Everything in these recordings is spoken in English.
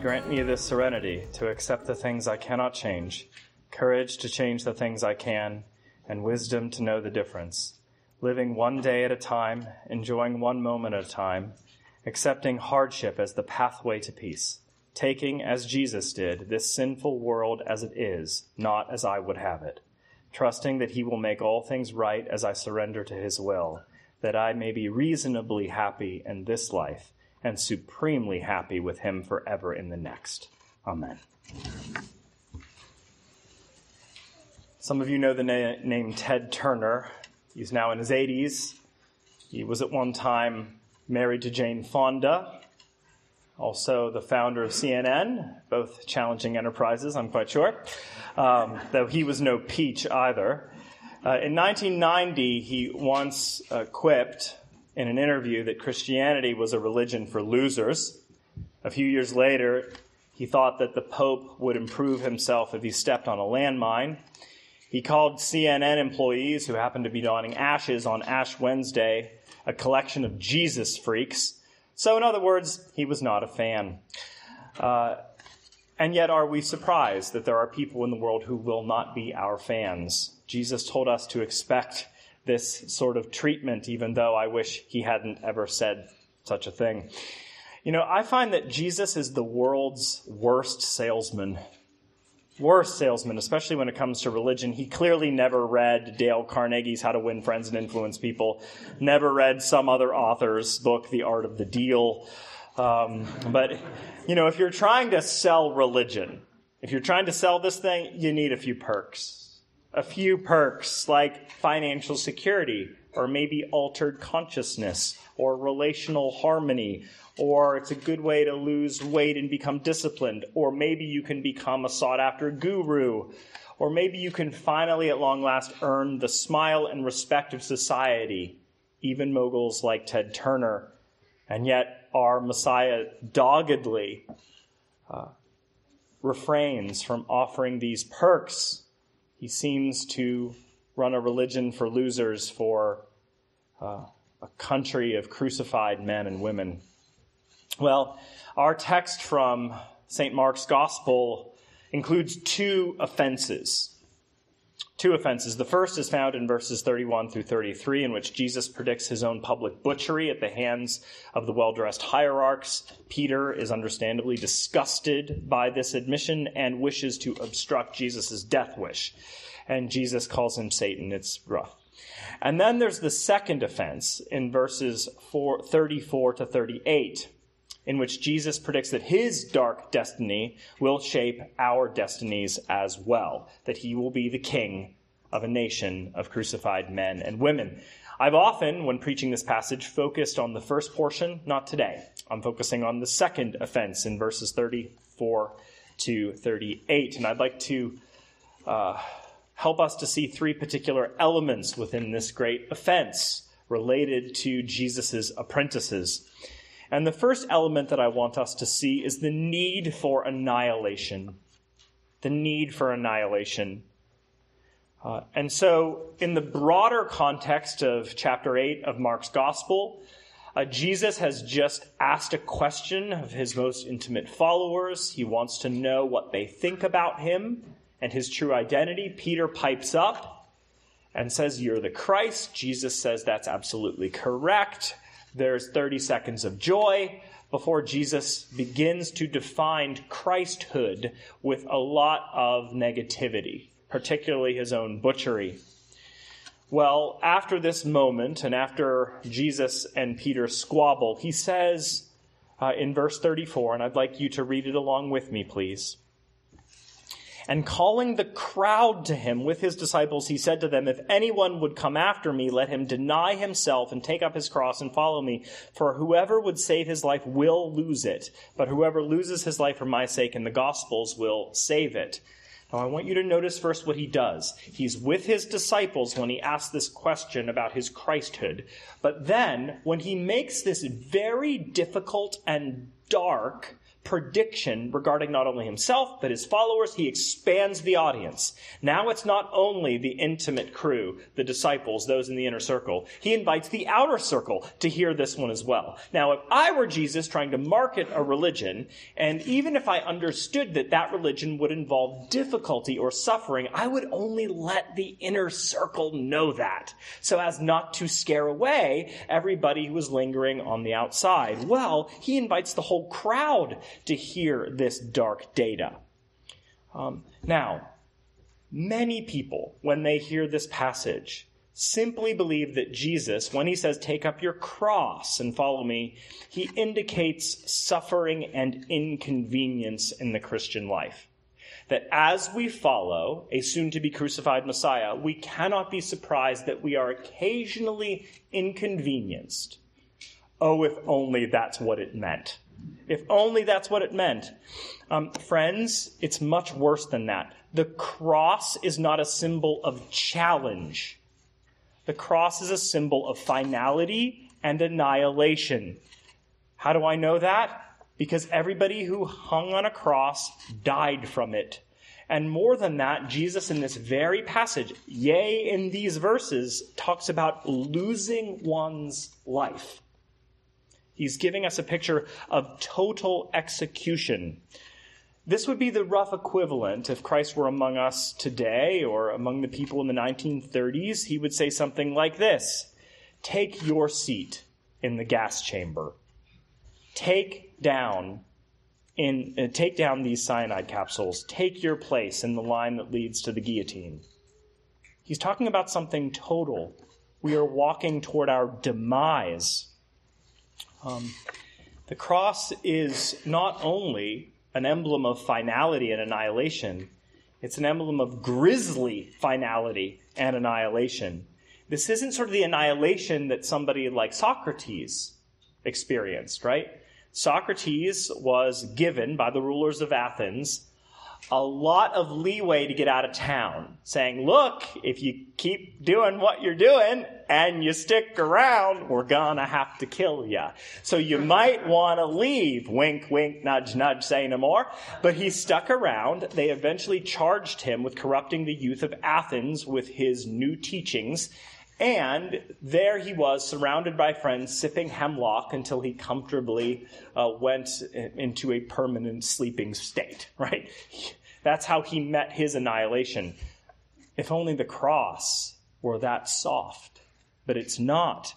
Grant me the serenity to accept the things I cannot change, courage to change the things I can, and wisdom to know the difference. Living one day at a time, enjoying one moment at a time, accepting hardship as the pathway to peace, taking, as Jesus did, this sinful world as it is, not as I would have it, trusting that He will make all things right as I surrender to His will, that I may be reasonably happy in this life and supremely happy with Him forever in the next. Amen. Some of you know the na- name Ted Turner. He's now in his 80s. He was at one time married to Jane Fonda, also the founder of CNN, both challenging enterprises, I'm quite sure, um, though he was no peach either. Uh, in 1990, he once uh, quipped in an interview that Christianity was a religion for losers. A few years later, he thought that the Pope would improve himself if he stepped on a landmine. He called CNN employees who happened to be donning ashes on Ash Wednesday a collection of Jesus freaks. So, in other words, he was not a fan. Uh, and yet, are we surprised that there are people in the world who will not be our fans? Jesus told us to expect this sort of treatment, even though I wish he hadn't ever said such a thing. You know, I find that Jesus is the world's worst salesman worst salesman, especially when it comes to religion. He clearly never read Dale Carnegie's How to Win Friends and Influence People, never read some other author's book, The Art of the Deal. Um, but, you know, if you're trying to sell religion, if you're trying to sell this thing, you need a few perks. A few perks like financial security, or maybe altered consciousness, or relational harmony, or it's a good way to lose weight and become disciplined, or maybe you can become a sought after guru, or maybe you can finally, at long last, earn the smile and respect of society, even moguls like Ted Turner. And yet, our Messiah doggedly uh, refrains from offering these perks. He seems to run a religion for losers for uh, a country of crucified men and women. Well, our text from St. Mark's Gospel includes two offenses. Two offenses. The first is found in verses 31 through 33, in which Jesus predicts his own public butchery at the hands of the well dressed hierarchs. Peter is understandably disgusted by this admission and wishes to obstruct Jesus' death wish. And Jesus calls him Satan. It's rough. And then there's the second offense in verses 4, 34 to 38 in which Jesus predicts that his dark destiny will shape our destinies as well, that he will be the king of a nation of crucified men and women. I've often, when preaching this passage, focused on the first portion, not today. I'm focusing on the second offense in verses 34 to 38. And I'd like to uh, help us to see three particular elements within this great offense related to Jesus' apprentices. And the first element that I want us to see is the need for annihilation. The need for annihilation. Uh, and so, in the broader context of chapter 8 of Mark's Gospel, uh, Jesus has just asked a question of his most intimate followers. He wants to know what they think about him and his true identity. Peter pipes up and says, You're the Christ. Jesus says, That's absolutely correct. There's 30 seconds of joy before Jesus begins to define Christhood with a lot of negativity, particularly his own butchery. Well, after this moment, and after Jesus and Peter squabble, he says uh, in verse 34, and I'd like you to read it along with me, please. And calling the crowd to him with his disciples, he said to them, If anyone would come after me, let him deny himself and take up his cross and follow me. For whoever would save his life will lose it, but whoever loses his life for my sake and the gospel's will save it. Now, I want you to notice first what he does. He's with his disciples when he asks this question about his Christhood. But then, when he makes this very difficult and dark prediction regarding not only himself, but his followers. He expands the audience. Now it's not only the intimate crew, the disciples, those in the inner circle. He invites the outer circle to hear this one as well. Now, if I were Jesus trying to market a religion, and even if I understood that that religion would involve difficulty or suffering, I would only let the inner circle know that, so as not to scare away everybody who was lingering on the outside. Well, he invites the whole crowd to hear this dark data. Um, now, many people, when they hear this passage, simply believe that Jesus, when he says, Take up your cross and follow me, he indicates suffering and inconvenience in the Christian life. That as we follow a soon to be crucified Messiah, we cannot be surprised that we are occasionally inconvenienced. Oh, if only that's what it meant. If only that's what it meant. Um, friends, it's much worse than that. The cross is not a symbol of challenge. The cross is a symbol of finality and annihilation. How do I know that? Because everybody who hung on a cross died from it. And more than that, Jesus in this very passage, yea, in these verses, talks about losing one's life. He's giving us a picture of total execution. This would be the rough equivalent if Christ were among us today or among the people in the 1930s. He would say something like this Take your seat in the gas chamber. Take down in, uh, take down these cyanide capsules. Take your place in the line that leads to the guillotine. He's talking about something total. We are walking toward our demise. Um, the cross is not only an emblem of finality and annihilation, it's an emblem of grisly finality and annihilation. This isn't sort of the annihilation that somebody like Socrates experienced, right? Socrates was given by the rulers of Athens a lot of leeway to get out of town, saying, look, if you keep doing what you're doing and you stick around, we're gonna have to kill you. So you might want to leave. Wink, wink, nudge, nudge, say no more. But he stuck around. They eventually charged him with corrupting the youth of Athens with his new teachings. And there he was, surrounded by friends, sipping hemlock until he comfortably uh, went into a permanent sleeping state, right? That's how he met his annihilation. If only the cross were that soft, but it's not.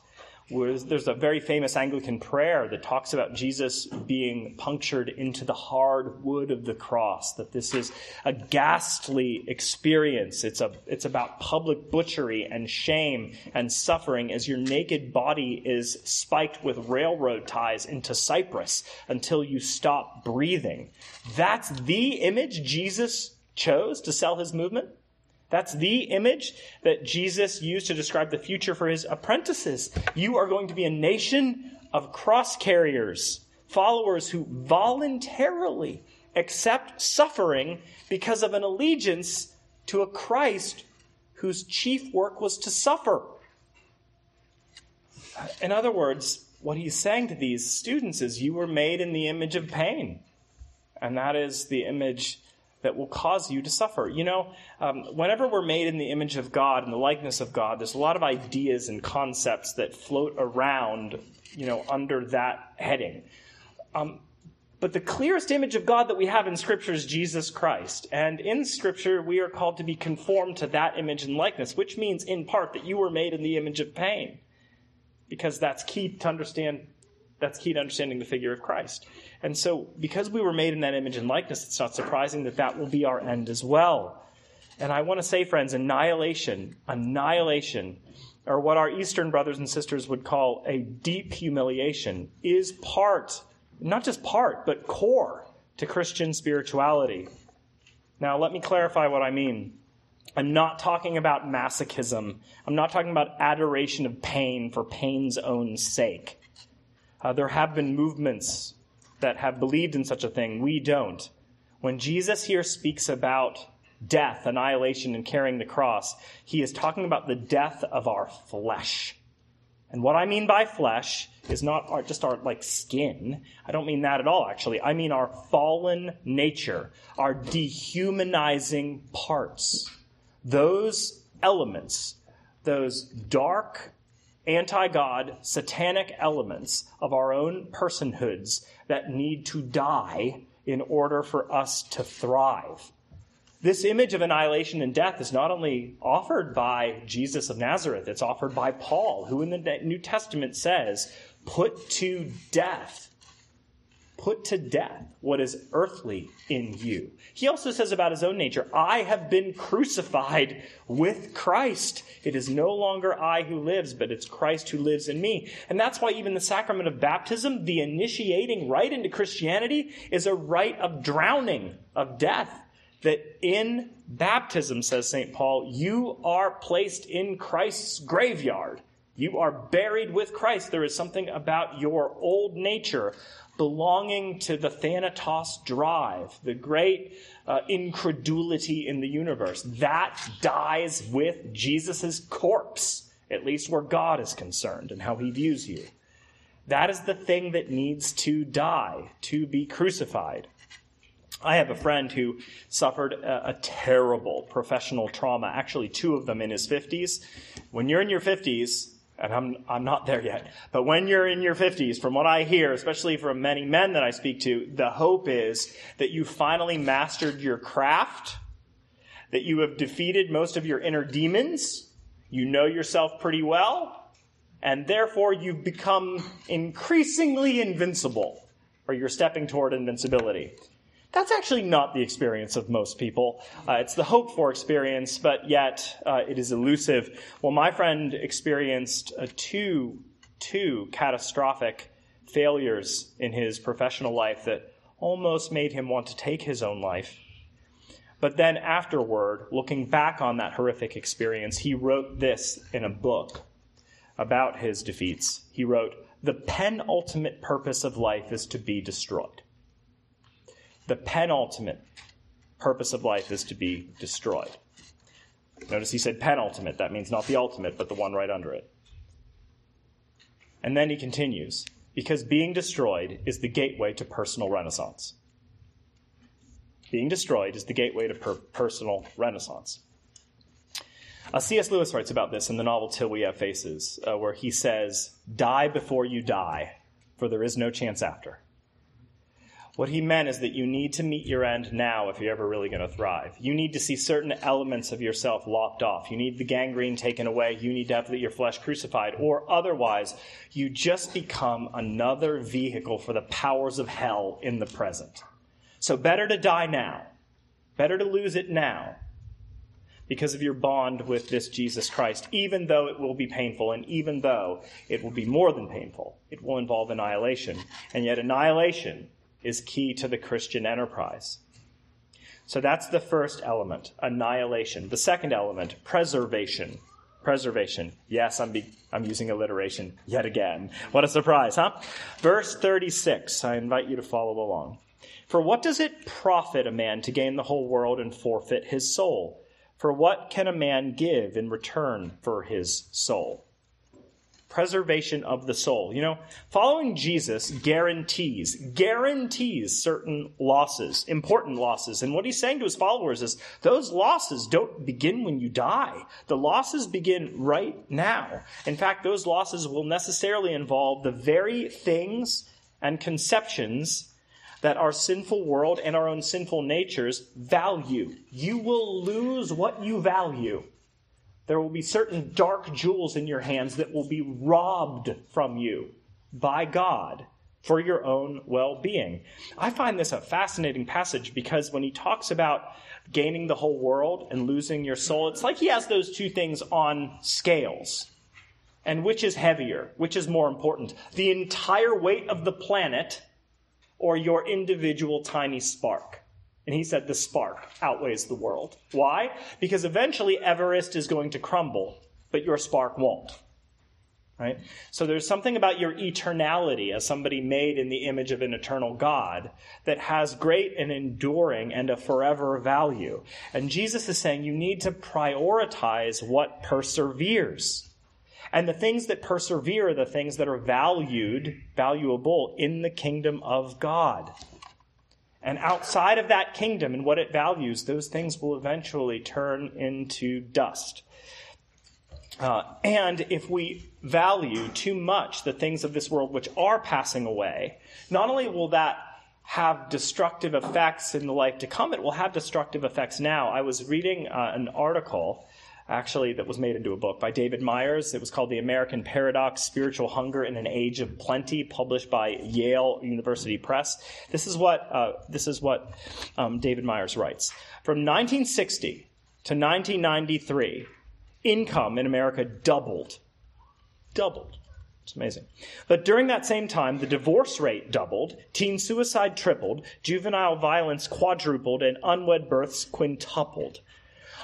There's a very famous Anglican prayer that talks about Jesus being punctured into the hard wood of the cross, that this is a ghastly experience. It's, a, it's about public butchery and shame and suffering as your naked body is spiked with railroad ties into cypress until you stop breathing. That's the image Jesus chose to sell his movement. That's the image that Jesus used to describe the future for his apprentices. You are going to be a nation of cross carriers, followers who voluntarily accept suffering because of an allegiance to a Christ whose chief work was to suffer. In other words, what he's saying to these students is, You were made in the image of pain. And that is the image that will cause you to suffer. You know, um, whenever we're made in the image of God and the likeness of God, there's a lot of ideas and concepts that float around, you know, under that heading. Um, but the clearest image of God that we have in Scripture is Jesus Christ. And in Scripture, we are called to be conformed to that image and likeness, which means, in part, that you were made in the image of pain. Because that's key to understand, that's key to understanding the figure of Christ. And so, because we were made in that image and likeness, it's not surprising that that will be our end as well. And I want to say, friends, annihilation, annihilation, or what our Eastern brothers and sisters would call a deep humiliation, is part, not just part, but core to Christian spirituality. Now, let me clarify what I mean. I'm not talking about masochism. I'm not talking about adoration of pain for pain's own sake. Uh, there have been movements that have believed in such a thing. We don't. When Jesus here speaks about death, annihilation, and carrying the cross, he is talking about the death of our flesh. And what I mean by flesh is not our, just our like skin. I don't mean that at all, actually. I mean our fallen nature, our dehumanizing parts. Those elements, those dark, anti God, satanic elements of our own personhoods that need to die in order for us to thrive. This image of annihilation and death is not only offered by Jesus of Nazareth, it's offered by Paul, who in the New Testament says, Put to death, put to death what is earthly in you. He also says about his own nature, I have been crucified with Christ. It is no longer I who lives, but it's Christ who lives in me. And that's why even the sacrament of baptism, the initiating rite into Christianity, is a rite of drowning, of death that in baptism, says St. Paul, you are placed in Christ's graveyard. You are buried with Christ. There is something about your old nature belonging to the Thanatos drive, the great uh, incredulity in the universe. That dies with Jesus' corpse, at least where God is concerned and how he views you. That is the thing that needs to die, to be crucified. I have a friend who suffered a, a, terrible professional trauma, actually, two of them in his 50s. When you're in your 50s, and I'm, I'm not there yet, but when you're in your 50s, from what I hear, especially from many men that I speak to, the hope is that you finally mastered your craft, that you have defeated most of your inner demons, you know yourself pretty well, and therefore you've become increasingly invincible, or you're stepping toward invincibility. That's actually not the experience of most people. Uh, it's the hoped for experience, but yet uh, it is elusive. Well, my friend experienced uh, two, two catastrophic failures in his professional life that almost made him want to take his own life. But then afterward, looking back on that horrific experience, he wrote this in a book about his defeats. He wrote, The penultimate purpose of life is to be destroyed. The penultimate purpose of life is to be destroyed. Notice he said penultimate. That means not the ultimate, but the one right under it. And then he continues because being destroyed is the gateway to personal renaissance. Being destroyed is the gateway to per- personal renaissance. Uh, C.S. Lewis writes about this in the novel Till We Have Faces, uh, where he says, Die before you die, for there is no chance after. What he meant is that you need to meet your end now if you're ever really going to thrive. You need to see certain elements of yourself lopped off. You need the gangrene taken away. You need to have your flesh crucified. Or otherwise, you just become another vehicle for the powers of hell in the present. So better to die now. Better to lose it now because of your bond with this Jesus Christ, even though it will be painful, and even though it will be more than painful. It will involve annihilation. And yet, annihilation is key to the Christian enterprise. So that's the first element, annihilation. The second element, preservation. Preservation. Yes, I'm, be- I'm using alliteration yet again. What a surprise, huh? Verse 36. I invite you to follow along. For what does it profit a man to gain the whole world and forfeit his soul? For what can a man give in return for his soul? Preservation of the soul. You know, following Jesus guarantees, guarantees certain losses, important losses. And what he's saying to his followers is those losses don't begin when you die. The losses begin right now. In fact, those losses will necessarily involve the very things and conceptions that our sinful world and our own sinful natures value. You will lose what you value. There will be certain dark jewels in your hands that will be robbed from you by God for your own well being. I find this a fascinating passage because when he talks about gaining the whole world and losing your soul, it's like he has those two things on scales. And which is heavier? Which is more important? The entire weight of the planet or your individual tiny spark? And he said the spark outweighs the world. Why? Because eventually Everest is going to crumble, but your spark won't. Right? So there's something about your eternality as somebody made in the image of an eternal God that has great and enduring and a forever value. And Jesus is saying you need to prioritize what perseveres. And the things that persevere are the things that are valued, valuable in the kingdom of God. And outside of that kingdom and what it values, those things will eventually turn into dust. Uh, and if we value too much the things of this world which are passing away, not only will that have destructive effects in the life to come, it will have destructive effects now. I was reading uh, an article actually that was made into a book by David Myers. It was called The American Paradox Spiritual Hunger in an Age of Plenty, published by Yale University Press. This is what, uh, this is what um, David Myers writes. From 1960 to 1993, income in America doubled. Doubled. It's amazing. But during that same time, the divorce rate doubled, teen suicide tripled, juvenile violence quadrupled, and unwed births quintupled.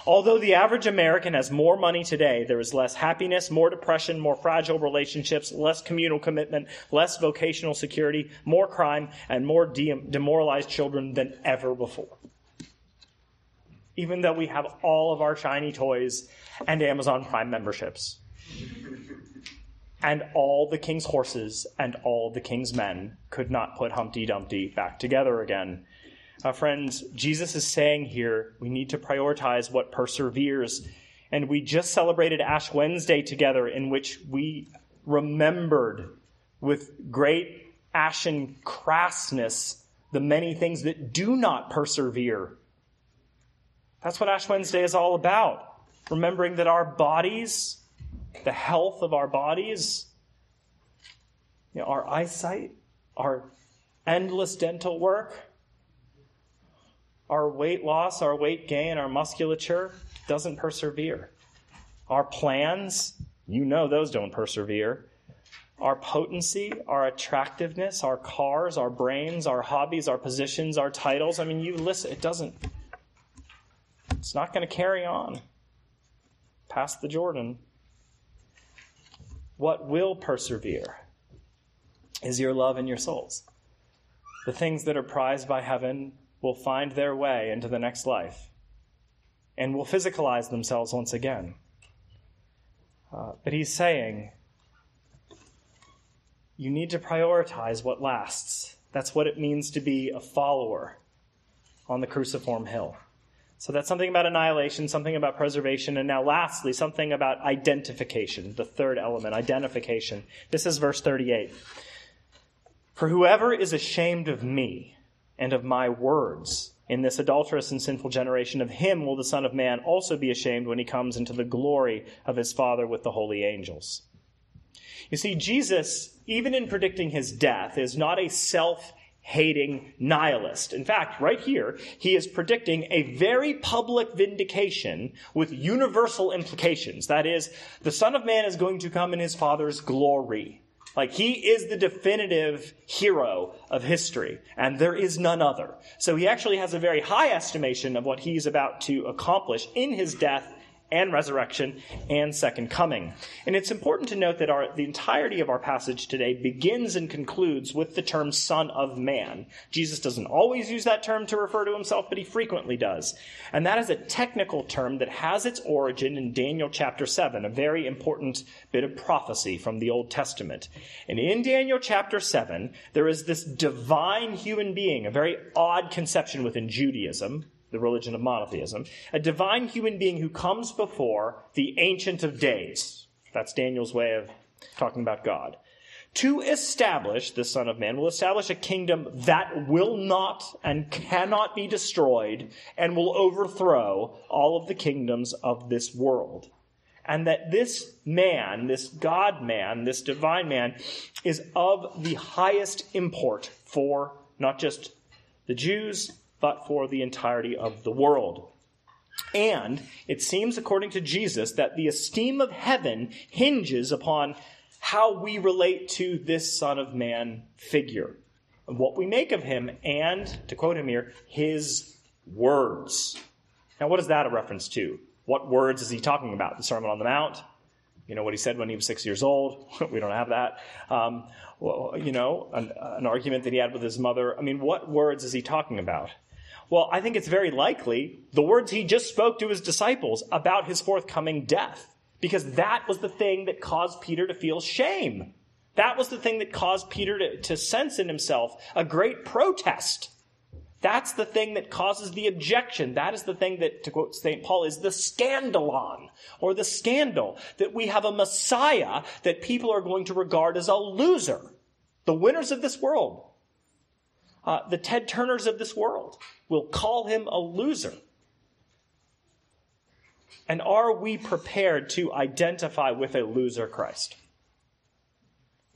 Although the average American has more money today, there is less happiness, more depression, more fragile relationships, less communal commitment, less vocational security, more crime, and more de- demoralized children than ever before. Even though we have all of our shiny toys and Amazon Prime memberships, and all the king's horses and all the king's men could not put Humpty Dumpty back together again uh, friends, Jesus is saying here we need to prioritize what perseveres. And we just celebrated Ash Wednesday together, in which we remembered with great ashen crassness the many things that do not persevere. That's what Ash Wednesday is all about. Remembering that our bodies, the health of our bodies, you know, our eyesight, our endless dental work, our weight loss, our weight gain, our musculature doesn't persevere. Our plans, you know those don't persevere. Our potency, our attractiveness, our cars, our brains, our hobbies, our positions, our titles. I mean, you listen, it doesn't, it's not going to carry on past the Jordan. What will persevere is your love and your souls. The things that are prized by heaven will find their way into the next life and will physicalize themselves once again. Uh, but he's saying, you need to prioritize what lasts. That's what it means to be a follower on the cruciform hill. So that's something about annihilation, something about preservation, and now lastly, something about identification, the third element, identification. This is verse 38. For whoever is ashamed of me, and of my words. In this adulterous and sinful generation, of him will the Son of Man also be ashamed when he comes into the glory of his Father with the holy angels. You see, Jesus, even in predicting his death, is not a self hating nihilist. In fact, right here, he is predicting a very public vindication with universal implications. That is, the Son of Man is going to come in his Father's glory. Like he is the definitive hero of history, and there is none other. So he actually has a very high estimation of what he's about to accomplish in his death and resurrection and second coming. And it's important to note that our, the entirety of our passage today begins and concludes with the term Son of Man. Jesus doesn't always use that term to refer to himself, but he frequently does. And that is a technical term that has its origin in Daniel chapter 7, a very important bit of prophecy from the Old Testament. And in Daniel chapter 7, there is this divine human being, a very odd conception within Judaism, the religion of monotheism, a divine human being who comes before the Ancient of Days. That's Daniel's way of talking about God. To establish, the Son of Man will establish a kingdom that will not and cannot be destroyed and will overthrow all of the kingdoms of this world. And that this man, this God man, this divine man, is of the highest import for not just the Jews, but for the entirety of the world. And it seems, according to Jesus, that the esteem of heaven hinges upon how we relate to this Son of Man figure, what we make of him, and, to quote him here, his words. Now, what is that a reference to? What words is he talking about? The Sermon on the Mount? You know what he said when he was six years old? we don't have that. Um, well, you know, an, an argument that he had with his mother. I mean, what words is he talking about? Well, I think it's very likely the words he just spoke to his disciples about his forthcoming death, because that was the thing that caused Peter to feel shame. That was the thing that caused Peter to, to sense in himself a great protest. That's the thing that causes the objection. That is the thing that, to quote St. Paul, is the scandalon, or the scandal, that we have a Messiah that people are going to regard as a loser. The winners of this world, uh, the Ted Turners of this world, will call him a loser. And are we prepared to identify with a loser Christ?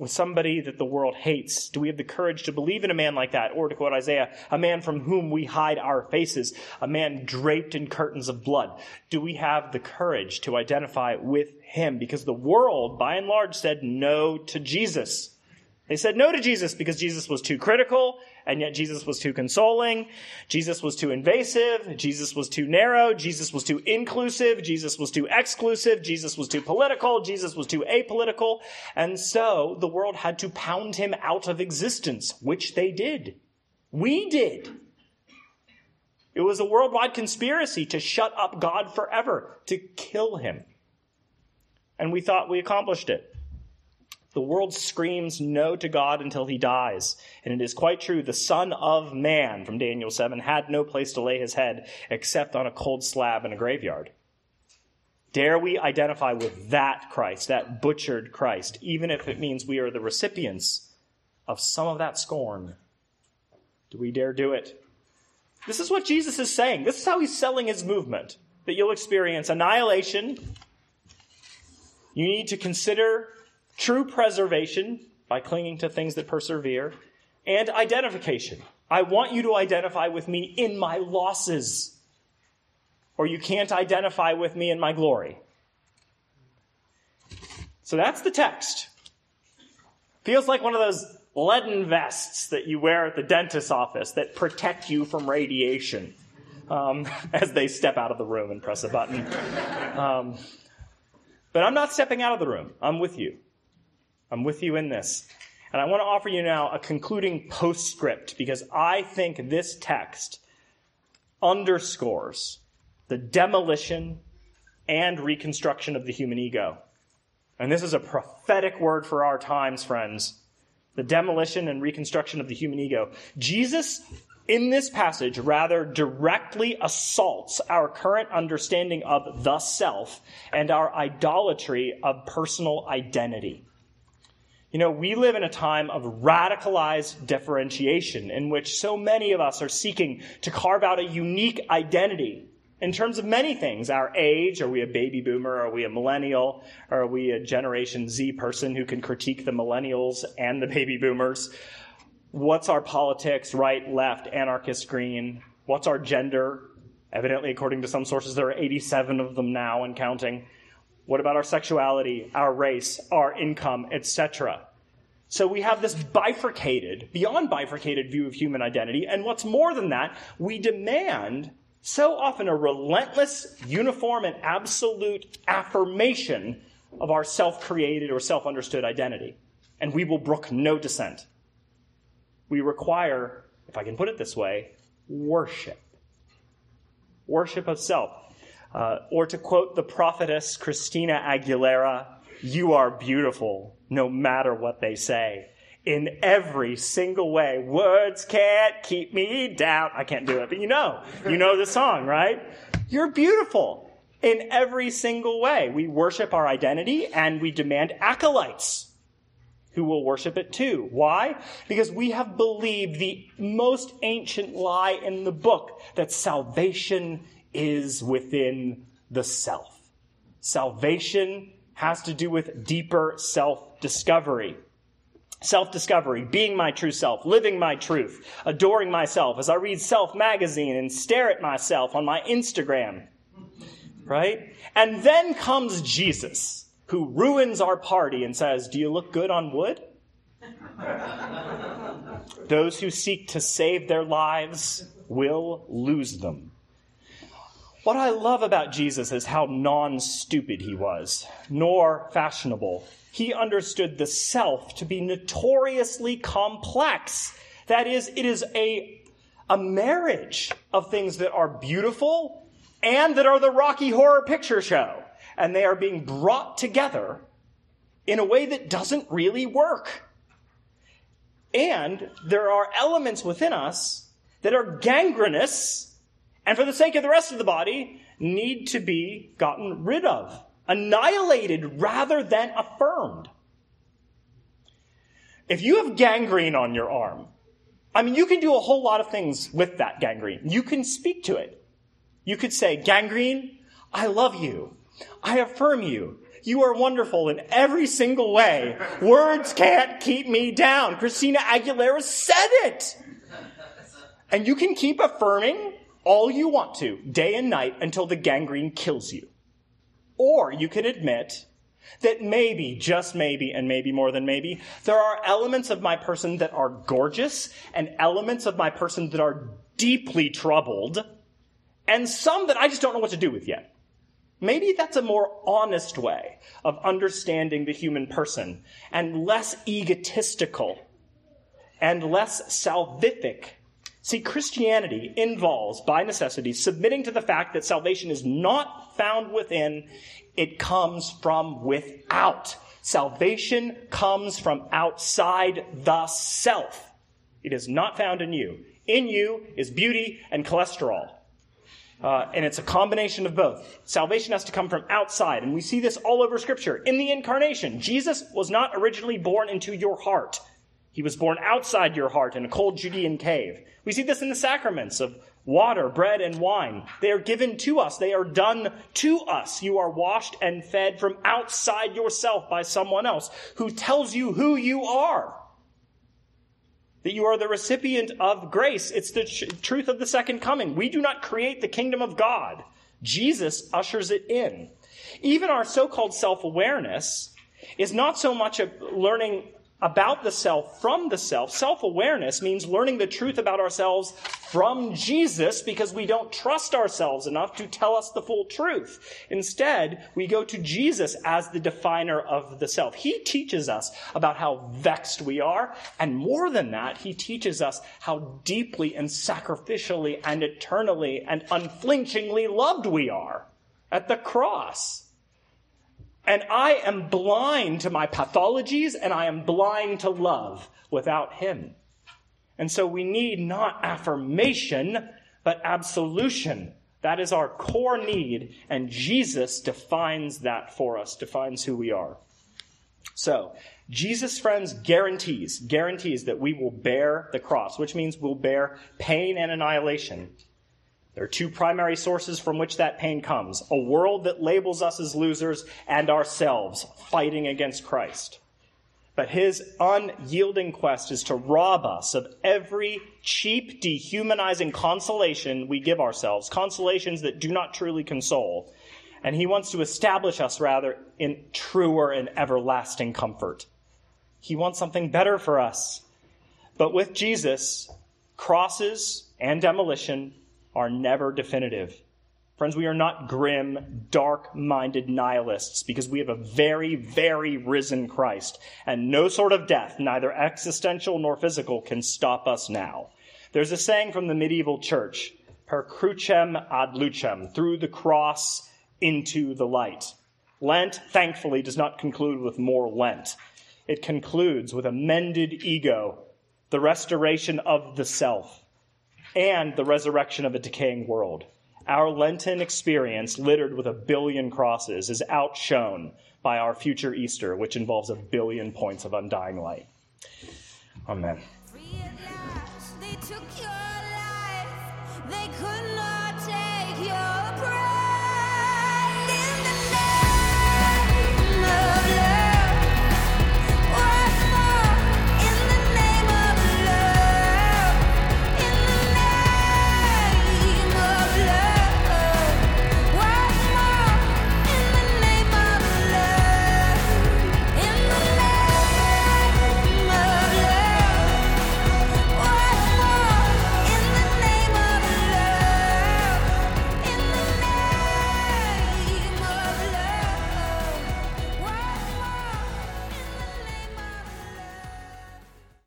with somebody that the world hates? Do we have the courage to believe in a man like that? Or to quote Isaiah, a man from whom we hide our faces, a man draped in curtains of blood? Do we have the courage to identify with him? Because the world, by and large, said no to Jesus. They said no to Jesus because Jesus was too critical, and yet Jesus was too consoling. Jesus was too invasive. Jesus was too narrow. Jesus was too inclusive. Jesus was too exclusive. Jesus was too political. Jesus was too apolitical. And so the world had to pound him out of existence, which they did. We did. It was a worldwide conspiracy to shut up God forever, to kill him. And we thought we accomplished it. The world screams no to God until he dies. And it is quite true. The Son of Man from Daniel 7 had no place to lay his head except on a cold slab in a graveyard. Dare we identify with that Christ, that butchered Christ, even if it means we are the recipients of some of that scorn? Do we dare do it? This is what Jesus is saying. This is how he's selling his movement that you'll experience annihilation. You need to consider true preservation by clinging to things that persevere, and identification. I want you to identify with me in my losses, or you can't identify with me in my glory. So that's the text. Feels like one of those leaden vests that you wear at the dentist's office that protect you from radiation um, as they step out of the room and press a button. Um, but I'm not stepping out of the room, I'm with you. I'm with you in this. And I want to offer you now a concluding postscript because I think this text underscores the demolition and reconstruction of the human ego. And this is a prophetic word for our times, friends. The demolition and reconstruction of the human ego. Jesus, in this passage, rather directly assaults our current understanding of the self and our idolatry of personal identity. You know, we live in a time of radicalized differentiation in which so many of us are seeking to carve out a unique identity in terms of many things. Our age are we a baby boomer? Are we a millennial? Are we a generation z person who can critique the millennials and the baby boomers? What's our politics right left anarchist green? What's our gender? Evidently according to some sources there are 87 of them now and counting what about our sexuality, our race, our income, etc.? So we have this bifurcated, beyond bifurcated view of human identity. And what's more than that, we demand so often a relentless, uniform, and absolute affirmation of our self created or self understood identity. And we will brook no dissent. We require, if I can put it this way, worship. Worship of self. Uh, or to quote the prophetess Christina Aguilera, you are beautiful no matter what they say. In every single way. Words can't keep me down. I can't do it, but you know. You know the song, right? You're beautiful in every single way. We worship our identity and we demand acolytes who will worship it too. Why? Because we have believed the most ancient lie in the book that salvation is within the self. Salvation has to do with deeper self discovery. Self discovery, being my true self, living my truth, adoring myself as I read Self magazine and stare at myself on my Instagram. Right? And then comes Jesus, who ruins our party and says, Do you look good on wood? Those who seek to save their lives will lose them. What I love about Jesus is how non stupid he was, nor fashionable. He understood the self to be notoriously complex. That is, it is a, a marriage of things that are beautiful and that are the Rocky Horror Picture Show. And they are being brought together in a way that doesn't really work. And there are elements within us that are gangrenous and for the sake of the rest of the body, need to be gotten rid of, annihilated rather than affirmed. If you have gangrene on your arm, I mean, you can do a whole lot of things with that gangrene. You can speak to it. You could say, Gangrene, I love you. I affirm you. You are wonderful in every single way. Words can't keep me down. Christina Aguilera said it. And you can keep affirming all you want to, day and night, until the gangrene kills you. Or you can admit that maybe, just maybe, and maybe more than maybe, there are elements of my person that are gorgeous and elements of my person that are deeply troubled, and some that I just don't know what to do with yet. Maybe that's a more honest way of understanding the human person and less egotistical and less salvific See, Christianity involves, by necessity, submitting to the fact that salvation is not found within, it comes from without. Salvation comes from outside the self. It is not found in you. In you is beauty and cholesterol. Uh, and it's a combination of both. Salvation has to come from outside, and we see this all over Scripture. In the incarnation, Jesus was not originally born into your heart. He was born outside your heart in a cold Judean cave. We see this in the sacraments of water, bread, and wine. They are given to us. They are done to us. You are washed and fed from outside yourself by someone else who tells you who you are. That you are the recipient of grace. It's the tr- truth of the second coming. We do not create the kingdom of God. Jesus ushers it in. Even our so-called self-awareness is not so much a learning about the self from the self. Self awareness means learning the truth about ourselves from Jesus because we don't trust ourselves enough to tell us the full truth. Instead, we go to Jesus as the definer of the self. He teaches us about how vexed we are, and more than that, he teaches us how deeply and sacrificially and eternally and unflinchingly loved we are at the cross. And I am blind to my pathologies and I am blind to love without Him. And so we need not affirmation, but absolution. That is our core need, and Jesus defines that for us, defines who we are. So, Jesus, friends, guarantees, guarantees that we will bear the cross, which means we'll bear pain and annihilation. There are two primary sources from which that pain comes a world that labels us as losers and ourselves fighting against Christ. But his unyielding quest is to rob us of every cheap, dehumanizing consolation we give ourselves, consolations that do not truly console. And he wants to establish us, rather, in truer and everlasting comfort. He wants something better for us. But with Jesus, crosses and demolition are never definitive. Friends, we are not grim, dark minded nihilists because we have a very, very risen Christ, and no sort of death, neither existential nor physical, can stop us now. There's a saying from the medieval church, per crucem ad lucem, through the cross into the light. Lent, thankfully, does not conclude with more Lent. It concludes with a mended ego, the restoration of the self and the resurrection of a decaying world. Our Lenten experience, littered with a billion crosses, is outshone by our future Easter, which involves a billion points of undying light. Amen.